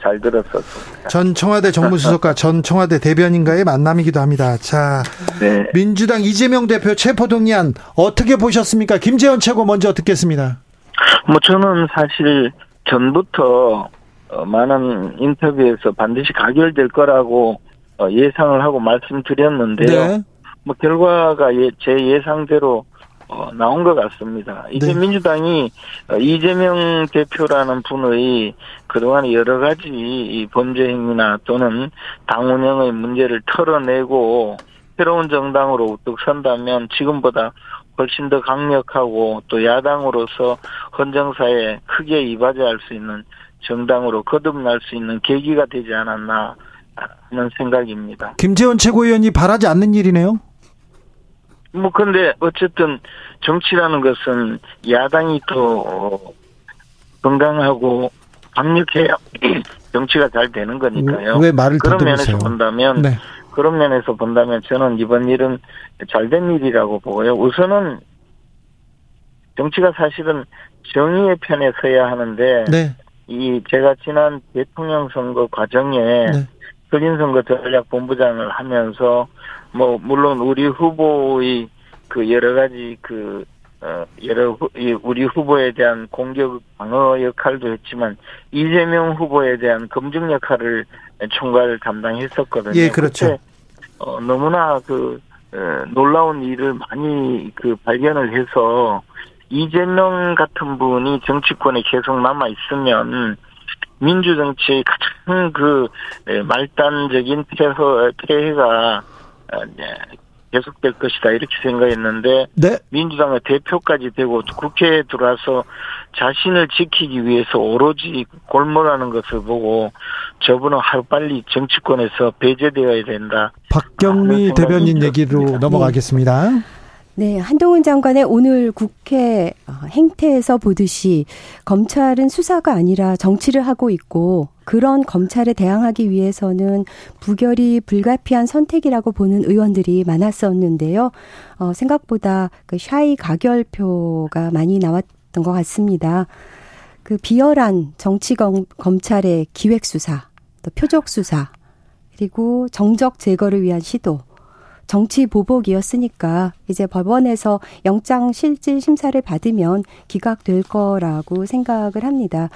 잘 들었었습니다. 전 청와대 정무수석과 *laughs* 전 청와대 대변인과의 만남이기도 합니다. 자, 네. 민주당 이재명 대표 체포동의안 어떻게 보셨습니까? 김재원 최고 먼저 듣겠습니다. 뭐 저는 사실 전부터 어, 많은 인터뷰에서 반드시 가결될 거라고 어, 예상을 하고 말씀드렸는데요. 네. 뭐 결과가 예- 제 예상대로 어, 나온 것 같습니다. 이제 네. 민주당이 어, 이재명 대표라는 분의 그동안 여러 가지 이 범죄 행위나 또는 당 운영의 문제를 털어내고 새로운 정당으로 우뚝 선다면 지금보다 훨씬 더 강력하고 또 야당으로서 헌정사에 크게 이바지할 수 있는 정당으로 거듭날 수 있는 계기가 되지 않았나 하는 생각입니다. 김재원 최고위원이 바라지 않는 일이네요. 뭐 근데 어쨌든 정치라는 것은 야당이 또 어, 건강하고 강력해야 *clears throat* 정치가 잘 되는 거니까요. 왜 말을 그런 면에서? 본다면 네. 그런 면에서 본다면 저는 이번 일은 잘된 일이라고 보고요. 우선은 정치가 사실은 정의의 편에 서야 하는데 네. 이 제가 지난 대통령 선거 과정에 네. 선거 전략 본부장을 하면서 뭐 물론 우리 후보의 그 여러 가지 그 어, 여러 후, 우리 후보에 대한 공격 방어 역할도 했지만 이재명 후보에 대한 검증 역할을 총괄 담당했었거든요. 예, 그렇죠. 어, 너무나 그 어, 놀라운 일을 많이 그 발견을 해서 이재명 같은 분이 정치권에 계속 남아 있으면 민주 정치의 가장 그 에, 말단적인 폐허, 폐해가 어, 이제 계속될 것이다 이렇게 생각했는데 네. 민주당의 대표까지 되고 국회에 들어와서 자신을 지키기 위해서 오로지 골몰하는 것을 보고 저분은 하루빨리 정치권에서 배제되어야 된다. 박경미 아, 대변인 얘기로 들었습니다. 넘어가겠습니다. 네, 한동훈 장관의 오늘 국회 어, 행태에서 보듯이 검찰은 수사가 아니라 정치를 하고 있고 그런 검찰에 대항하기 위해서는 부결이 불가피한 선택이라고 보는 의원들이 많았었는데요. 어, 생각보다 그 샤이 가결표가 많이 나왔던 것 같습니다. 그 비열한 정치 검, 검찰의 기획 수사, 또 표적 수사, 그리고 정적 제거를 위한 시도, 정치 보복이었으니까 이제 법원에서 영장 실질 심사를 받으면 기각될 거라고 생각을 합니다.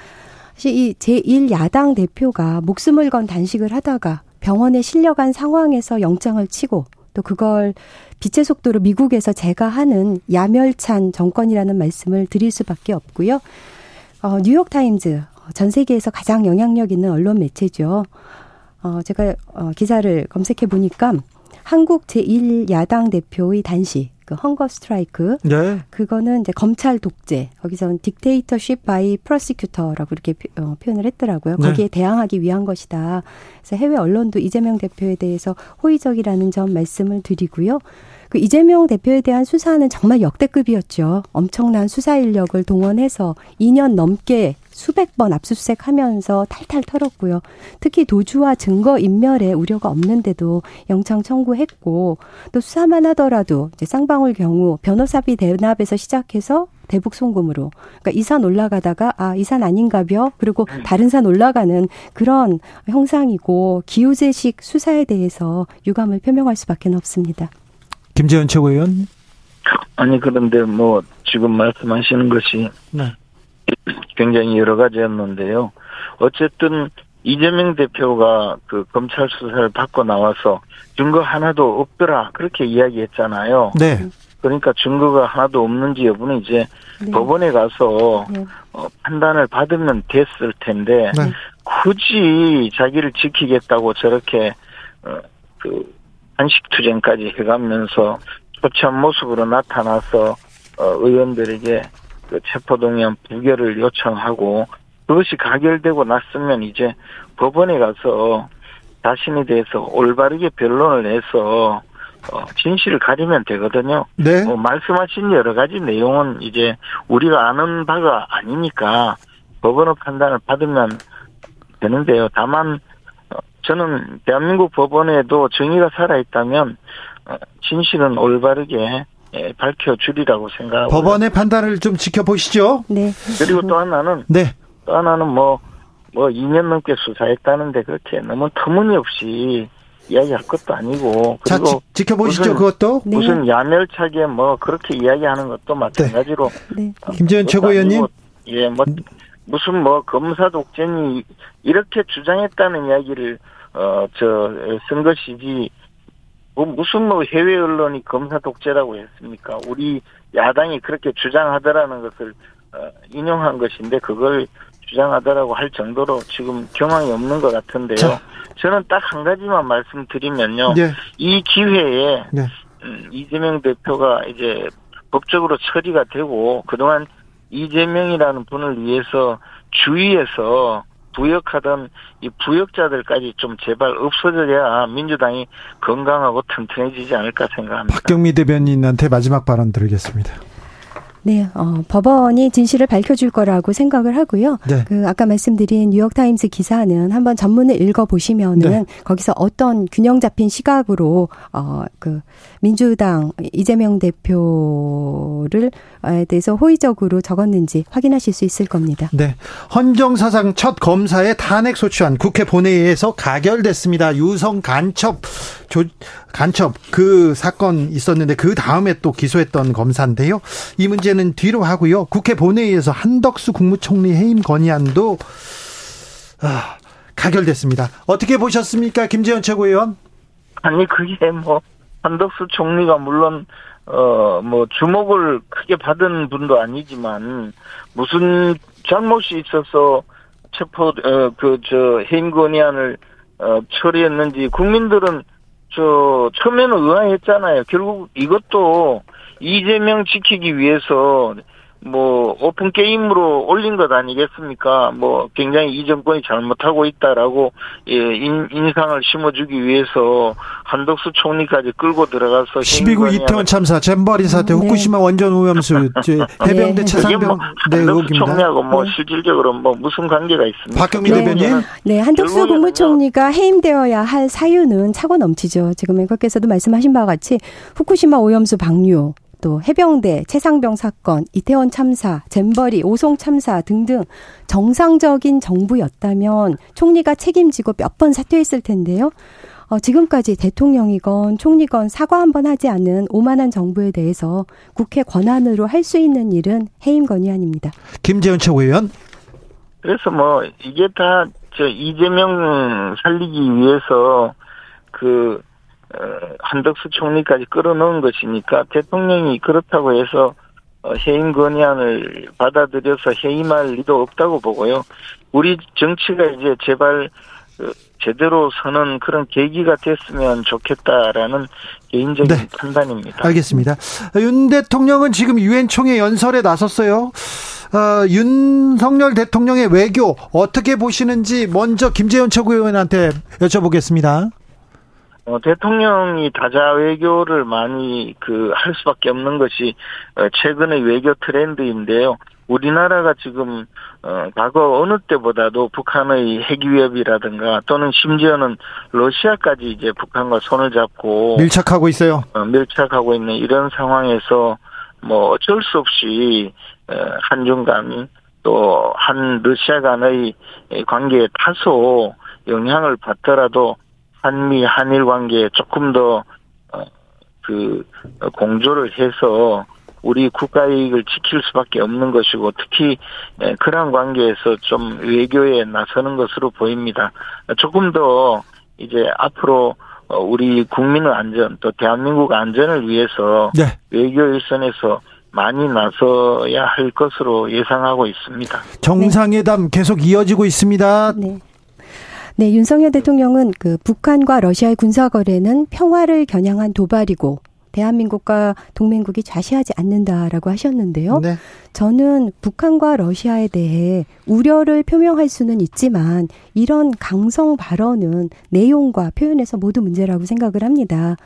사실 이 제1야당 대표가 목숨을 건 단식을 하다가 병원에 실려간 상황에서 영장을 치고 또 그걸 빛의 속도로 미국에서 재가하는 야멸찬 정권이라는 말씀을 드릴 수밖에 없고요. 어, 뉴욕타임즈 전 세계에서 가장 영향력 있는 언론 매체죠. 어, 제가 어, 기사를 검색해 보니까 한국 제1야당 대표의 단식, 그 hunger strike, 네. 그거는 이제 검찰 독재, 거기서는 dictatorship by prosecutor라고 이렇게 표- 어, 표현을 했더라고요. 네. 거기에 대항하기 위한 것이다. 그래서 해외 언론도 이재명 대표에 대해서 호의적이라는 점 말씀을 드리고요. 그 이재명 대표에 대한 수사는 정말 역대급이었죠. 엄청난 수사 인력을 동원해서 2년 넘게 수백 번 압수수색하면서 탈탈 털었고요. 특히 도주와 증거 인멸에 우려가 없는데도 영장 청구했고 또 수사만 하더라도 이제 쌍방울 경우 변호사비 대납에서 시작해서 대북 송금으로 그러니까 이 산 올라가다가 아 이 산 아닌가벼 그리고 다른 산 올라가는 그런 형상이고 기우제식 수사에 대해서 유감을 표명할 수밖에 없습니다. 김재현 최고위원. 아니 그런데 뭐 지금 말씀하시는 것이 네. 굉장히 여러 가지였는데요. 어쨌든 이재명 대표가 그 검찰 수사를 받고 나와서 증거 하나도 없더라 그렇게 이야기했잖아요. 네. 그러니까 증거가 하나도 없는지 여부는 이제 네. 법원에 가서 네. 어, 판단을 받으면 됐을 텐데 네. 굳이 자기를 지키겠다고 저렇게 어, 그 한식 투쟁까지 해가면서 초참 모습으로 나타나서 어, 의원들에게 그 체포동의안 부결을 요청하고 그것이 가결되고 났으면 이제 법원에 가서 자신에 대해서 올바르게 변론을 해서 어, 진실을 가리면 되거든요. 네. 뭐 말씀하신 여러 가지 내용은 이제 우리가 아는 바가 아니니까 법원의 판단을 받으면 되는데요. 다만 어, 저는 대한민국 법원에도 정의가 살아있다면 어, 진실은 올바르게 예, 밝혀주리라고 생각하고 법원의 판단을 좀 지켜보시죠. 네. 그리고 또 하나는 네. 또 하나는 뭐, 뭐 2년 넘게 수사했다는데 그렇게 너무 터무니없이 이야기할 것도 아니고 자, 그리고 지, 켜보시죠 무슨- 그것도. 네. 무슨 야멸차게 뭐 그렇게 이야기하는 것도 마찬가지로 네. 김재현 그것도 최고위원님. 아니고, 예, 뭐 무슨 뭐 검사 독재니 이렇게 주장했다는 이야기를 어저쓴 것이지 뭐 무슨 뭐 해외 언론이 검사 독재라고 했습니까? 우리 야당이 그렇게 주장하더라는 것을 어, 인용한 것인데 그걸 주장하더라고 할 정도로 지금 경황이 없는 것 같은데요. 자. 저는 딱 한 가지만 말씀드리면요. 네. 이 기회에 네. 음, 이재명 대표가 이제 법적으로 처리가 되고 그동안 이재명이라는 분을 위해서 주위에서 부역하던 이 부역자들까지 좀 제발 없어져야 민주당이 건강하고 튼튼해지지 않을까 생각합니다. 박경미 대변인한테 마지막 발언 드리겠습니다. 네, 어, 법원이 진실을 밝혀줄 거라고 생각을 하고요. 네. 그 아까 말씀드린 뉴욕타임스 기사는 한번 전문을 읽어보시면은 네. 거기서 어떤 균형 잡힌 시각으로 어 그 민주당 이재명 대표를 에 대해서 호의적으로 적었는지 확인하실 수 있을 겁니다. 네. 헌정 사상 첫 검사의 탄핵 소추안 국회 본회의에서 가결됐습니다. 유성 간첩 조, 간첩 그 사건 있었는데 그 다음에 또 기소했던 검사인데요. 이 문제는 뒤로 하고요. 국회 본회의에서 한덕수 국무총리 해임 건의안도 아, 가결됐습니다. 어떻게 보셨습니까, 김재현 최고위원? 아니 그게 뭐 한덕수 총리가 물론 어 뭐 주목을 크게 받은 분도 아니지만 무슨 잘못이 있어서 체포 어 그 저 해임 건의안을 어 처리했는지 국민들은 저 처음에는 의아했잖아요. 결국 이것도 이재명 지키기 위해서 뭐 오픈 게임으로 올린 것 아니겠습니까? 뭐 굉장히 이 정권이 잘못하고 있다라고 예, 인, 인상을 심어주기 위해서 한덕수 총리까지 끌고 들어가서 12구 이태원 참사, 잼버린 사태, 음, 네. 후쿠시마 원전 오염수, *laughs* 이제 해병대 네. 최상병 뭐 네, 한덕수 의혹입니다. 총리하고 뭐 네. 실질적으로 뭐 무슨 관계가 있습니까? 박경미 네. 대변인. 네, 한덕수. 국무총리가 해임되어야 할 사유는 차고 넘치죠. 지금 앵커께서도 말씀하신 바와 같이 후쿠시마 오염수 방류, 또 해병대, 최상병 사건, 이태원 참사, 잼버리, 오송 참사 등등 정상적인 정부였다면 총리가 책임지고 몇 번 사퇴했을 텐데요. 어, 지금까지 대통령이건 총리건 사과 한 번 하지 않은 오만한 정부에 대해서 국회 권한으로 할 수 있는 일은 해임 건의안입니다. 김재현 최고위원. 그래서 뭐 이게 다 저 이재명 살리기 위해서 그 어, 한덕수 총리까지 끌어넣은 것이니까 대통령이 그렇다고 해서 어, 해임 건의안을 받아들여서 해임할 리도 없다고 보고요. 우리 정치가 이제 제발 어, 제대로 서는 그런 계기가 됐으면 좋겠다라는 개인적인 네. 판단입니다. 알겠습니다. 윤 대통령은 지금 유엔 총회 연설에 나섰어요. 어, 윤석열 대통령의 외교 어떻게 보시는지 먼저 김재현 최고위원한테 여쭤보겠습니다. 어, 대통령이 다자 외교를 많이 그 할 수밖에 없는 것이 어, 최근의 외교 트렌드인데요. 우리나라가 지금 어, 과거 어느 때보다도 북한의 핵 위협이라든가 또는 심지어는 러시아까지 이제 북한과 손을 잡고 밀착하고 있어요. 어, 밀착하고 있는 이런 상황에서 뭐 어쩔 수 없이 어, 한중 간 또 한 러시아 간의 관계에 다소 영향을 받더라도 한미 한일 관계에 조금 더 어, 그 공조를 해서 우리 국가 이익을 지킬 수밖에 없는 것이고 특히 에, 그러한 관계에서 좀 외교에 나서는 것으로 보입니다. 조금 더 이제 앞으로 어, 우리 국민의 안전 또 대한민국 안전을 위해서 네. 외교 일선에서 많이 나서야 할 것으로 예상하고 있습니다. 정상회담 계속 이어지고 있습니다. 네. 네, 윤석열 대통령은 그 북한과 러시아의 군사 거래는 평화를 겨냥한 도발이고 대한민국과 동맹국이 좌시하지 않는다라고 하셨는데요. 네. 저는 북한과 러시아에 대해 우려를 표명할 수는 있지만 이런 강성 발언은 내용과 표현에서 모두 문제라고 생각을 합니다.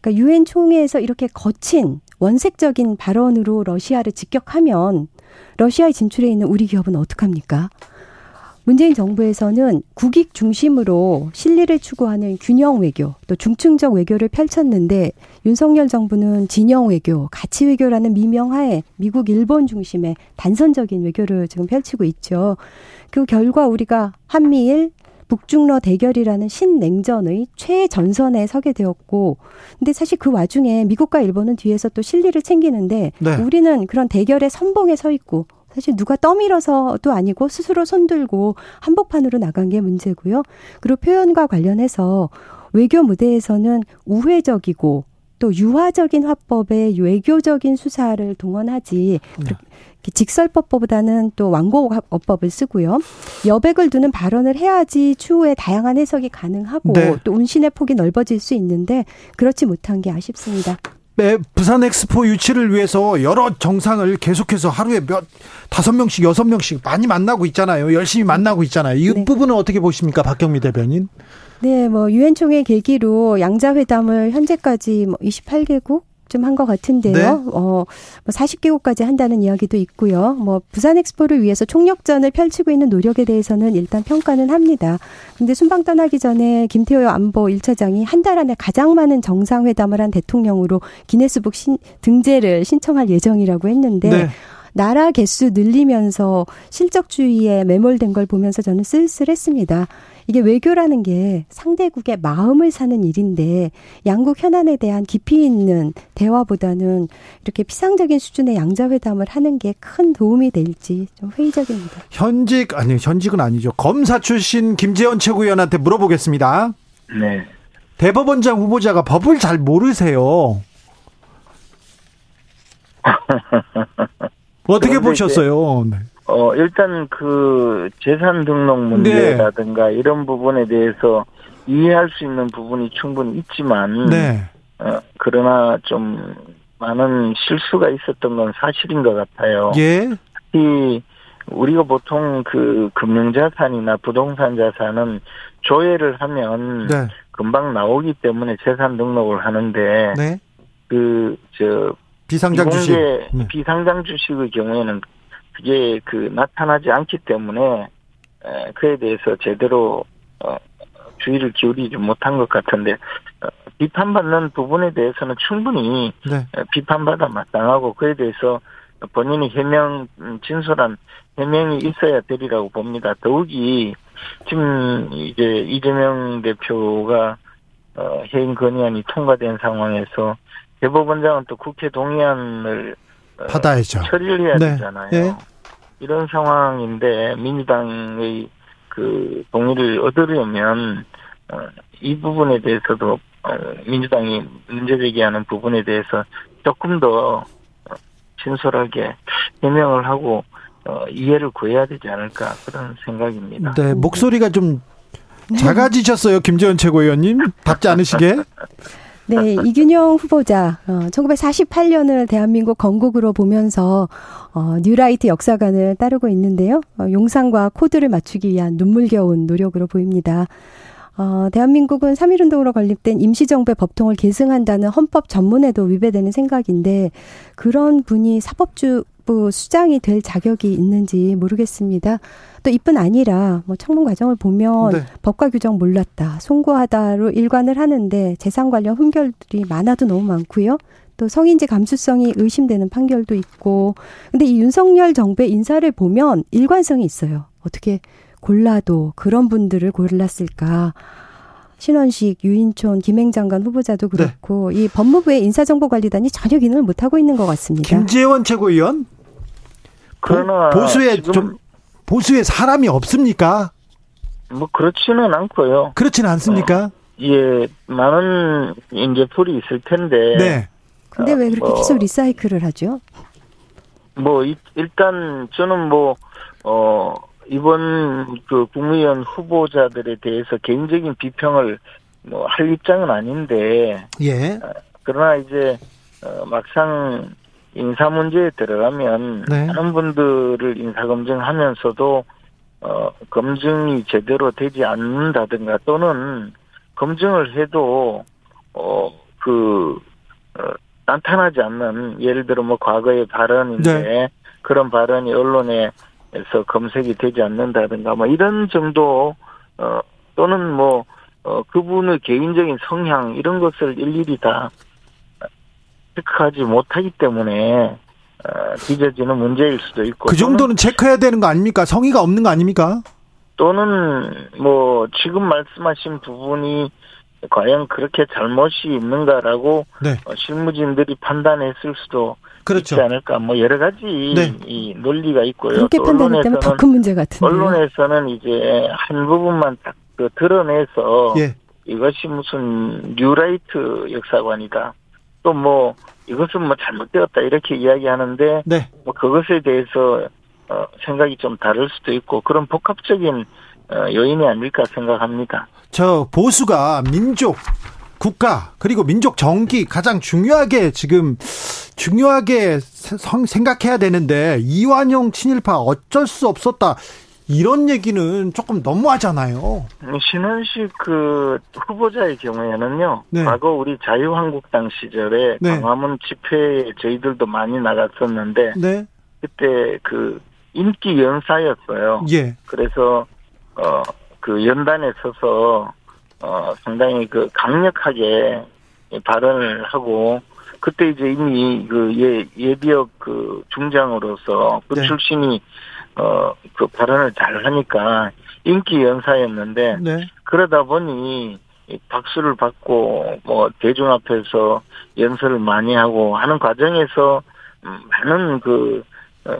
그러니까 유엔 총회에서 이렇게 거친 원색적인 발언으로 러시아를 직격하면 러시아에 진출해 있는 우리 기업은 어떡합니까? 문재인 정부에서는 국익 중심으로 실리를 추구하는 균형 외교, 또 중층적 외교를 펼쳤는데 윤석열 정부는 진영 외교, 가치 외교라는 미명하에 미국, 일본 중심의 단선적인 외교를 지금 펼치고 있죠. 그 결과 우리가 한미일 북중러 대결이라는 신냉전의 최전선에 서게 되었고, 근데 사실 그 와중에 미국과 일본은 뒤에서 또 실리를 챙기는데, 네. 우리는 그런 대결의 선봉에 서 있고, 사실 누가 떠밀어서도 아니고 스스로 손들고 한복판으로 나간 게 문제고요. 그리고 표현과 관련해서 외교 무대에서는 우회적이고 또 유화적인 화법의 외교적인 수사를 동원하지 네. 직설법보다는 또 완고어법을 쓰고요. 여백을 두는 발언을 해야지 추후에 다양한 해석이 가능하고 네. 또 운신의 폭이 넓어질 수 있는데 그렇지 못한 게 아쉽습니다. 부산 엑스포 유치를 위해서 여러 정상을 계속해서 하루에 몇 다섯 명씩 여섯 명씩 많이 만나고 있잖아요. 열심히 만나고 있잖아요. 이 네. 부분은 어떻게 보십니까, 박경미 대변인? 네, 뭐 유엔 총회 계기로 양자 회담을 현재까지 뭐 28개국 좀 한 것 같은데요. 네. 어, 40개국까지 뭐 한다는 이야기도 있고요. 뭐 부산 엑스포를 위해서 총력전을 펼치고 있는 노력에 대해서는 일단 평가는 합니다. 근데 순방 떠나기 전에 김태호 안보 1차장이 한 달 안에 가장 많은 정상회담을 한 대통령으로 기네스북 신, 등재를 신청할 예정이라고 했는데 네. 나라 개수 늘리면서 실적주의에 매몰된 걸 보면서 저는 쓸쓸했습니다. 이게 외교라는 게 상대국의 마음을 사는 일인데 양국 현안에 대한 깊이 있는 대화보다는 이렇게 피상적인 수준의 양자회담을 하는 게 큰 도움이 될지 좀 회의적입니다. 현직 아니 현직은 아니죠. 검사 출신 김재원 최고위원한테 물어보겠습니다. 네. 대법원장 후보자가 법을 잘 모르세요. *laughs* 어떻게 보셨어요? 네. 어, 일단 그 재산 등록 문제라든가 네. 이런 부분에 대해서 이해할 수 있는 부분이 충분히 있지만, 네. 어, 그러나 좀 많은 실수가 있었던 건 사실인 것 같아요. 예. 특히 우리가 보통 그 금융자산이나 부동산 자산은 조회를 하면 네. 금방 나오기 때문에 재산 등록을 하는데, 네. 그, 저, 비상장 주식. 네. 비상장 주식의 경우에는 그게 그 나타나지 않기 때문에 그에 대해서 제대로 어, 주의를 기울이지 못한 것 같은데 어, 비판받는 부분에 대해서는 충분히 네. 비판받아 마땅하고 그에 대해서 본인이 해명 음, 진솔한 해명이 있어야 되리라고 봅니다. 더욱이 지금 이제 이재명 대표가 어, 해임 건의안이 통과된 상황에서 대법원장은 또 국회 동의안을 받아야죠. 처리를 해야 네. 되잖아요. 네. 이런 상황인데 민주당의 그 동의를 얻으려면 어, 이 부분에 대해서도 어, 민주당이 문제 제기하는 부분에 대해서 조금 더 어, 진솔하게 해명을 하고 어, 이해를 구해야 되지 않을까 그런 생각입니다. 네, 목소리가 좀 작아지셨어요, 김재원 최고위원님. 답지 않으시게? *laughs* 네, *laughs* 이균영 후보자, 어, 1948년을 대한민국 건국으로 보면서, 어, 뉴라이트 역사관을 따르고 있는데요. 어, 용산과 코드를 맞추기 위한 눈물겨운 노력으로 보입니다. 어, 대한민국은 3.1운동으로 건립된 임시정부의 법통을 계승한다는 헌법 전문에도 위배되는 생각인데, 그런 분이 사법주 부 수장이 될 자격이 있는지 모르겠습니다. 또 이뿐 아니라 뭐 청문 과정을 보면 네. 법과 규정 몰랐다, 송구하다로 일관을 하는데 재산 관련 흠결들이 많아도 너무 많고요. 또 성인지 감수성이 의심되는 판결도 있고. 근데 이 윤석열 정부의 인사를 보면 일관성이 있어요. 어떻게 골라도 그런 분들을 골랐을까? 신원식, 유인촌, 김행장관 후보자도 네. 그렇고 네. 이 법무부의 인사정보관리단이 전혀 기능을 못하고 있는 것 같습니다. 김재원 최고위원 그러나 보수에 좀 보수에 사람이 없습니까? 뭐 그렇지는 않고요. 그렇지는 않습니까? 어, 예, 많은 이제 풀이 있을 텐데. 네. 근데 왜 그렇게 뭐, 계속 리사이클을 하죠? 뭐 일단 저는 뭐어 이번 그 국무위원 후보자들에 대해서 개인적인 비평을 뭐 할 입장은 아닌데. 예. 어, 그러나 이제 어, 막상 인사 문제에 들어가면 네. 많은 분들을 인사 검증하면서도 어 검증이 제대로 되지 않는다든가 또는 검증을 해도 어그 어, 나타나지 않는 예를 들어 뭐 과거의 발언인데 네. 그런 발언이 언론에서 검색이 되지 않는다든가 뭐 이런 정도 어 또는 뭐 어, 그분의 개인적인 성향 이런 것을 일일이 다 체크하지 못하기 때문에 어, 빚어지는 문제일 수도 있고 그 정도는 체크해야 되는 거 아닙니까? 성의가 없는 거 아닙니까? 또는 뭐 지금 말씀하신 부분이 과연 그렇게 잘못이 있는가라고 네. 어, 실무진들이 판단했을 수도 그렇죠. 있지 않을까 뭐 여러 가지 네. 이 논리가 있고요. 그렇게 판단했다면 더 큰 문제 같은데 언론에서는 이제 한 부분만 딱그 드러내서 예. 이것이 무슨 뉴라이트 역사관이다. 또 뭐 이것은 뭐 잘못되었다 이렇게 이야기하는데 네. 뭐 그것에 대해서 어, 생각이 좀 다를 수도 있고 그런 복합적인 어, 요인이 아닐까 생각합니다. 저 보수가 민족 국가 그리고 민족 정기 가장 중요하게 지금 중요하게 생각해야 되는데 이완용 친일파 어쩔 수 없었다. 이런 얘기는 조금 너무하잖아요. 신원식 그 후보자의 경우에는요. 네. 과거 우리 자유한국당 시절에 네. 광화문 집회에 저희들도 많이 나갔었는데 네. 그때 그 인기 연사였어요. 예. 그래서 어 그 연단에 서서 어 상당히 그 강력하게 발언을 하고 그때 이제 이미 그 예, 예비역 그 중장으로서 그 네. 출신이 어, 그 발언을 잘 하니까 인기 연사였는데, 네. 그러다 보니 박수를 받고, 뭐, 대중 앞에서 연설을 많이 하고 하는 과정에서 많은 그, 어,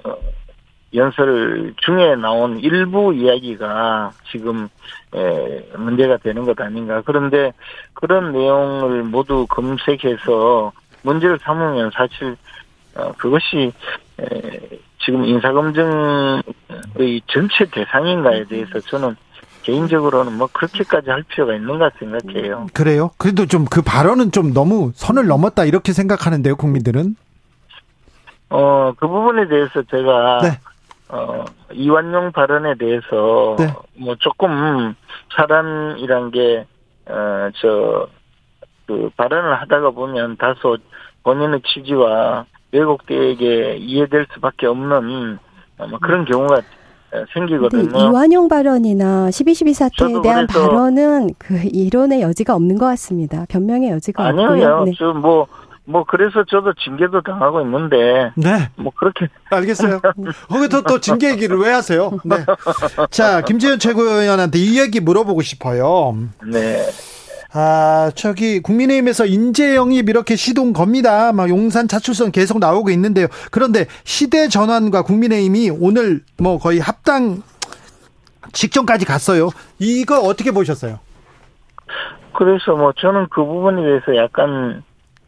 연설 중에 나온 일부 이야기가 지금 에, 문제가 되는 것 아닌가. 그런데 그런 내용을 모두 검색해서 문제를 삼으면 사실 어, 그것이 에, 지금 인사검증의 전체 대상인가에 대해서 저는 개인적으로는 뭐 그렇게까지 할 필요가 있는가 생각해요. 그래요? 그래도 좀 그 발언은 좀 너무 선을 넘었다 이렇게 생각하는데요, 국민들은? 어, 그 부분에 대해서 제가 네. 어, 이완용 발언에 대해서 네. 뭐 조금 사람이란 게 어, 저, 그 발언을 하다가 보면 다소 본인의 취지와 외국계에게 이해될 수밖에 없는 뭐 그런 경우가 생기거든요. 이완용 발언이나 12.12 사태에 대한 발언은 그 이론의 여지가 없는 것 같습니다. 변명의 여지가 아니요, 없고요. 아니요. 네. 뭐, 뭐, 그래서 저도 징계도 당하고 있는데. 네. 뭐, 그렇게. 알겠어요. *laughs* 거기서 또 징계 얘기를 왜 하세요? 네. *laughs* 자, 김재현 최고위원한테 이 얘기 물어보고 싶어요. 네. 아, 저기 국민의힘에서 인재 영입 이렇게 시동 겁니다. 막 용산 차출선 계속 나오고 있는데요. 그런데 시대 전환과 국민의힘이 오늘 뭐 거의 합당 직전까지 갔어요. 이거 어떻게 보셨어요? 그래서 뭐 저는 그 부분에 대해서 약간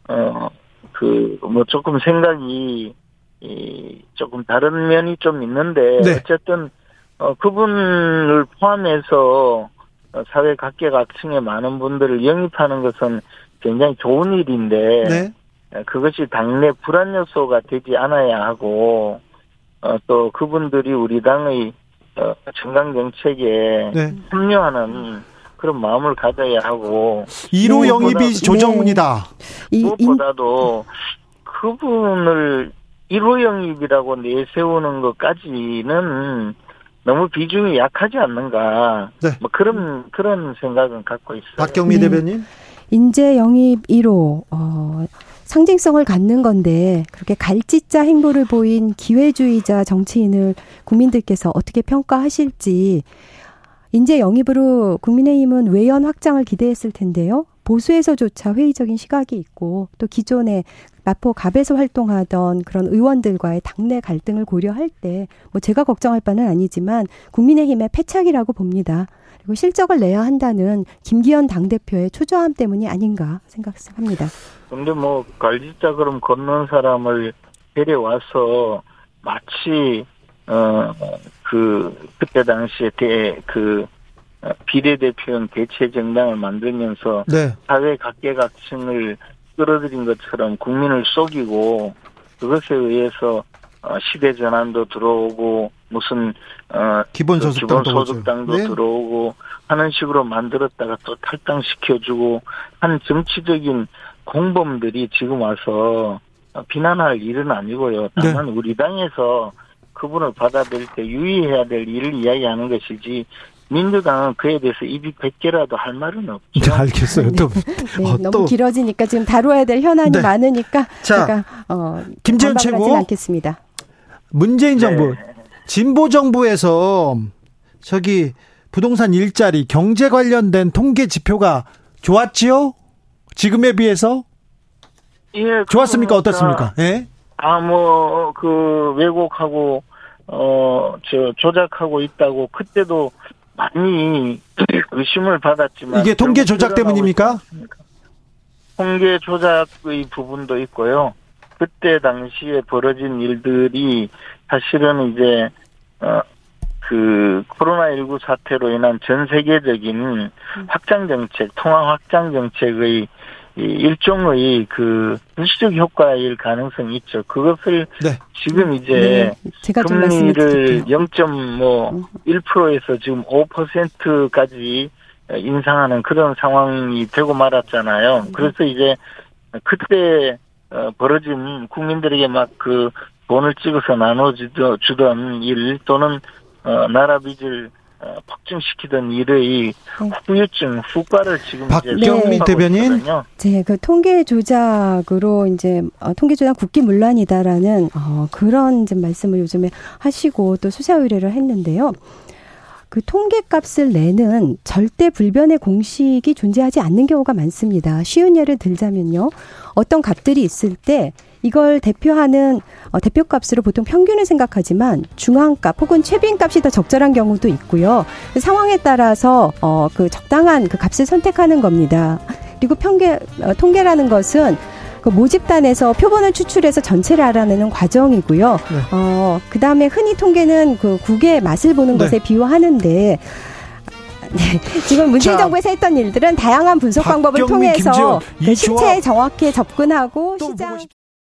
어 그 뭐 조금 생각이 이 조금 다른 면이 좀 있는데 네. 어쨌든 어 그분을 포함해서 어, 사회 각계각층의 많은 분들을 영입하는 것은 굉장히 좋은 일인데 네. 어, 그것이 당내 불안 요소가 되지 않아야 하고 어, 또 그분들이 우리 당의 정강 정책에 네. 합류하는 그런 마음을 가져야 하고 1호 영입이 조정문이다. 무엇보다도 그분을 1호 영입이라고 내세우는 것까지는 너무 비중이 약하지 않는가. 네. 뭐 그런 그런 생각은 갖고 있어요. 박경미 네. 대변인. 인재 영입 1호 어, 상징성을 갖는 건데 그렇게 갈짓자 행보를 보인 기회주의자 정치인을 국민들께서 어떻게 평가하실지 인재 영입으로 국민의힘은 외연 확장을 기대했을 텐데요. 보수에서조차 회의적인 시각이 있고 또 기존에 마포 갑에서 활동하던 그런 의원들과의 당내 갈등을 고려할 때 뭐 제가 걱정할 바는 아니지만 국민의힘의 패착이라고 봅니다. 그리고 실적을 내야 한다는 김기현 당대표의 초조함 때문이 아닌가 생각합니다. 근데 뭐 갈지자 그럼 걷는 사람을 데려와서 마치 어그 그때 당시에 대그 어, 비례대표형 대체 정당을 만들면서 네. 사회 각계각층을 끌어들인 것처럼 국민을 속이고 그것에 의해서 어, 시대 전환도 들어오고 무슨 어 기본소득당도, 기본소득당도 네. 들어오고 하는 식으로 만들었다가 또 탈당시켜주고 한 정치적인 공범들이 지금 와서 비난할 일은 아니고요. 다만 네. 우리 당에서 그분을 받아들일 때 유의해야 될 일을 이야기하는 것이지 민주당은 그에 대해서 입이 100개라도 할 말은 없죠. 네, 알겠어요. 또, *laughs* 네, 어, 너무 또. 길어지니까 지금 다루어야 될 현안이 네. 많으니까 자, 제가 어, 김재현 최고 않겠습니다. 문재인 정부 네. 진보 정부에서 저기 부동산 일자리 경제 관련된 통계 지표가 좋았지요? 지금에 비해서? 예, 좋았습니까? 어떻습니까? 예? 아, 뭐, 그, 왜곡하고, 어, 저, 조작하고 있다고, 그때도 많이 의심을 받았지만 이게 통계 조작 때문입니까? 통계 조작의 부분도 있고요. 그때 당시에 벌어진 일들이 사실은 이제 어, 그 코로나19 사태로 인한 전 세계적인 확장 정책, 통화 확장 정책의 이 일종의 그 부수적 효과일 가능성이 있죠. 그것을 네. 지금 이제 네, 금리를 드릴게요. 0.1%에서 지금 5%까지 인상하는 그런 상황이 되고 말았잖아요. 그래서 이제 그때 어, 벌어진 국민들에게 막 그 돈을 찍어서 나눠주던 주던 일 또는 어, 나라 빚을 어, 폭증시키던 일의 후유증, 후과를 지금 박경미 대변인. 네, 그 통계 조작으로 이제 어, 통계 조작 국기 문란이다라는 어, 그런 이제 말씀을 요즘에 하시고 또 수사 의뢰를 했는데요. 그 통계값을 내는 절대 불변의 공식이 존재하지 않는 경우가 많습니다. 쉬운 예를 들자면요. 어떤 값들이 있을 때 이걸 대표하는 어, 대표값으로 보통 평균을 생각하지만 중앙값 혹은 최빈값이 더 적절한 경우도 있고요. 그 상황에 따라서 어, 그 적당한 그 값을 선택하는 겁니다. 그리고 평계 어, 통계라는 것은 그 모집단에서 표본을 추출해서 전체를 알아내는 과정이고요. 네. 어, 그 다음에 흔히 통계는 그 국의 맛을 보는 네. 것에 비유하는데, 네, 지금 문재인 자, 정부에서 했던 일들은 다양한 분석 방법을 통해서 그이 실체에 정확히 접근하고 또 시장